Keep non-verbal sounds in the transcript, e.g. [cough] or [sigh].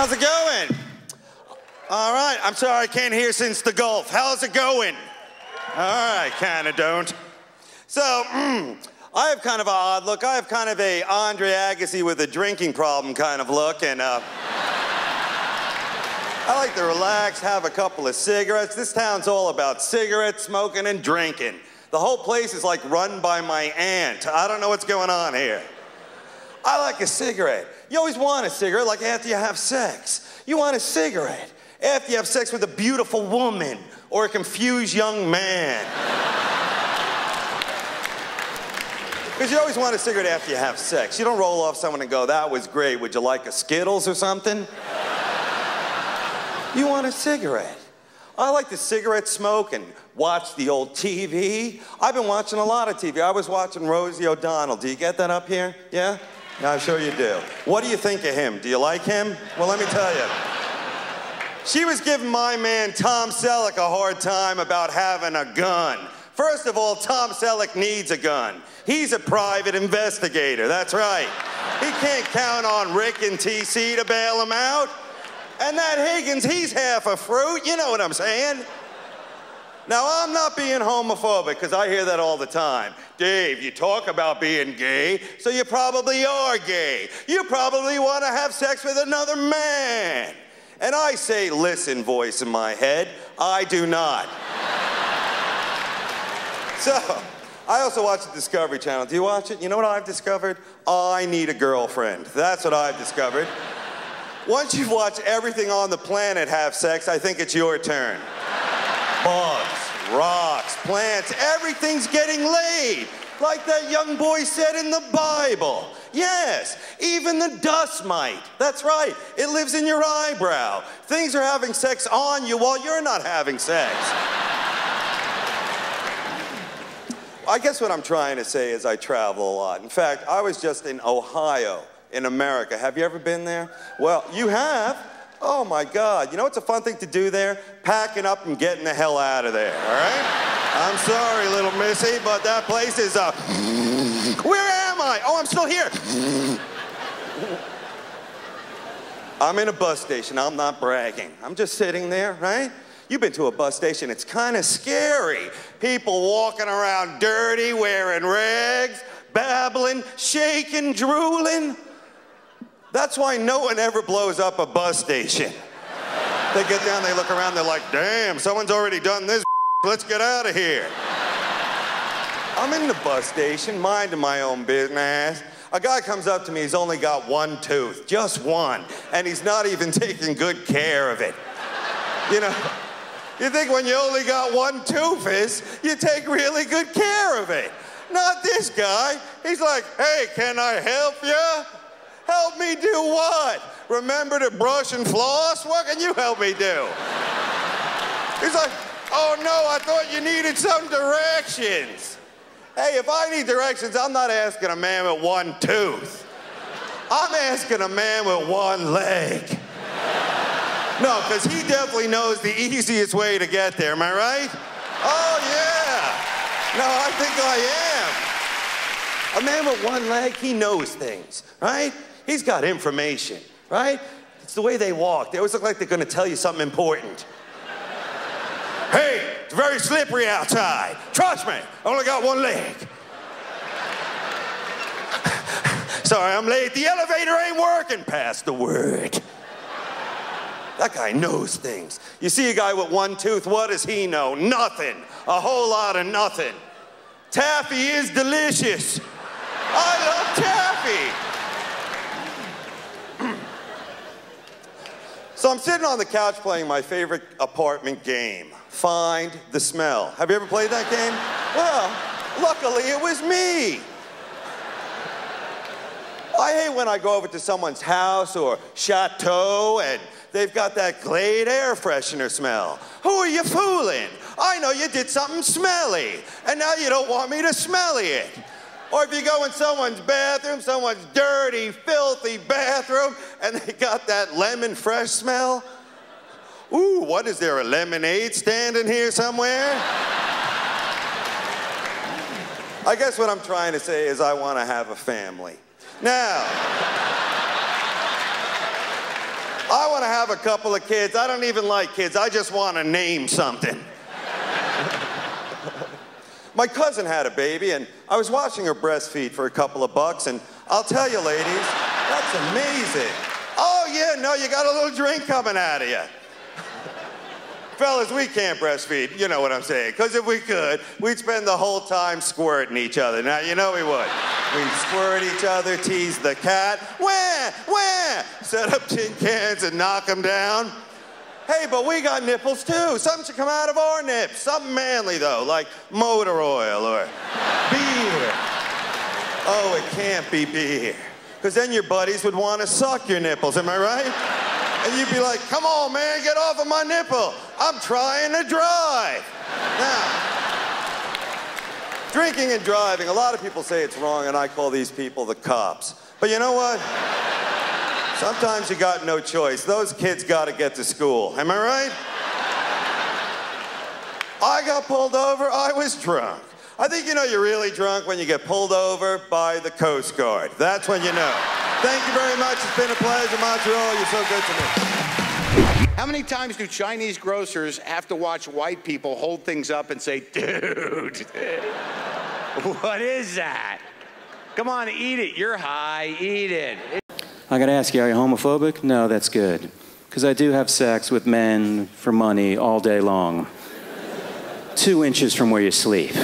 How's it going? All right, I'm sorry I can't hear since the Gulf. How's it going? All right, kind of don't. So, mm, I have kind of an odd look. I have kind of a Andre Agassi with a drinking problem kind of look, and uh, I like to relax, have a couple of cigarettes. This town's all about cigarettes, smoking, and drinking. The whole place is like run by my aunt. I don't know what's going on here. I like a cigarette. You always want a cigarette, like after you have sex. You want a cigarette after you have sex with a beautiful woman or a confused young man. [laughs] Because you always want a cigarette after you have sex. You don't roll off someone and go, that was great. Would you like a Skittles or something? you want a cigarette. I like the cigarette smoke and watch the old TV. I've been watching a lot of TV. I was watching Rosie O'Donnell. Do you get that up here? Yeah? I'm sure you do. What do you think of him? Do you like him? Well, let me tell you. She was giving my man Tom Selleck a hard time about having a gun. First of all, Tom Selleck needs a gun. He's a private investigator, that's right. He can't count on Rick and TC to bail him out. And that Higgins, he's half a fruit, you know what I'm saying? Now, I'm not being homophobic because I hear that all the time. Dave, you talk about being gay, so you probably are gay. You probably want to have sex with another man. And I say, listen, voice in my head, I do not. [laughs] so, I also watch the Discovery Channel. Do you watch it? You know what I've discovered? I need a girlfriend. That's what I've discovered. Once you've watched everything on the planet have sex, I think it's your turn. Bugs, rocks, plants, everything's getting laid. Like that young boy said in the Bible. Yes, even the dust mite. That's right, it lives in your eyebrow. Things are having sex on you while you're not having sex. I guess what I'm trying to say is I travel a lot. In fact, I was just in Ohio, in America. Have you ever been there? Well, you have. Oh my God. You know what's a fun thing to do there? Packing up and getting the hell out of there, all right? I'm sorry, little missy, but that place is a. Where am I? Oh, I'm still here. I'm in a bus station. I'm not bragging. I'm just sitting there, right? You've been to a bus station, it's kind of scary. People walking around dirty, wearing rags, babbling, shaking, drooling. That's why no one ever blows up a bus station. They get down, they look around, they're like, damn, someone's already done this. [laughs] Let's get out of here. I'm in the bus station, minding my own business. A guy comes up to me, he's only got one tooth, just one, and he's not even [laughs] taking good care of it. You know, you think when you only got one tooth you take really good care of it. Not this guy. He's like, hey, can I help you? Help me do what? Remember to brush and floss? What can you help me do? He's like, oh no, I thought you needed some directions. Hey, if I need directions, I'm not asking a man with one tooth. I'm asking a man with one leg. No, because he definitely knows the easiest way to get there, am I right? Oh, yeah. No, I think I am. A man with one leg, he knows things, right? He's got information, right? It's the way they walk. They always look like they're gonna tell you something important. [laughs] hey, it's very slippery outside. Trust me, I only got one leg. [laughs] Sorry, I'm late. The elevator ain't working. Pass the word. That guy knows things. You see a guy with one tooth, what does he know? Nothing. A whole lot of nothing. Taffy is delicious. I love taffy. So I'm sitting on the couch playing my favorite apartment game, Find the Smell. Have you ever played that game? Well, luckily it was me. I hate when I go over to someone's house or chateau and they've got that Glade air freshener smell. Who are you fooling? I know you did something smelly, and now you don't want me to smelly it. Or if you go in someone's bathroom, someone's dirty, filthy bathroom, and they got that lemon fresh smell. Ooh, what is there, a lemonade stand in here somewhere? I guess what I'm trying to say is I want to have a family. Now, I want to have a couple of kids. I don't even like kids. I just want to name something. My cousin had a baby, and I was watching her breastfeed for a couple of bucks, and I'll tell you, ladies, that's amazing. Oh, yeah, no, you got a little drink coming out of you. Fellas, we can't breastfeed. You know what I'm saying. Because if we could, we'd spend the whole time squirting each other. Now, you know we would. We'd squirt each other, tease the cat. Wah, wah. Set up tin cans and knock them down. Hey, but we got nipples too. Something should come out of our nips. Something manly, though, like motor oil or beer. Oh, it can't be beer. Because then your buddies would want to suck your nipples, am I right? And you'd be like, come on, man, get off of my nipple. I'm trying to drive. Now, drinking and driving, a lot of people say it's wrong, and I call these people the cops. But you know what? Sometimes you got no choice. Those kids got to get to school. Am I right? I got pulled over, I was drunk. I think you know you're really drunk when you get pulled over by the Coast Guard. That's when you know. Thank you very much. It's been a pleasure, Montreal. You're so good to me. How many times do Chinese grocers have to watch white people hold things up and say, dude, [laughs] what is that? Come on, eat it. You're high. Eat it. I gotta ask you, are you homophobic? No, that's good. Because I do have sex with men for money all day long. Two inches from where you sleep.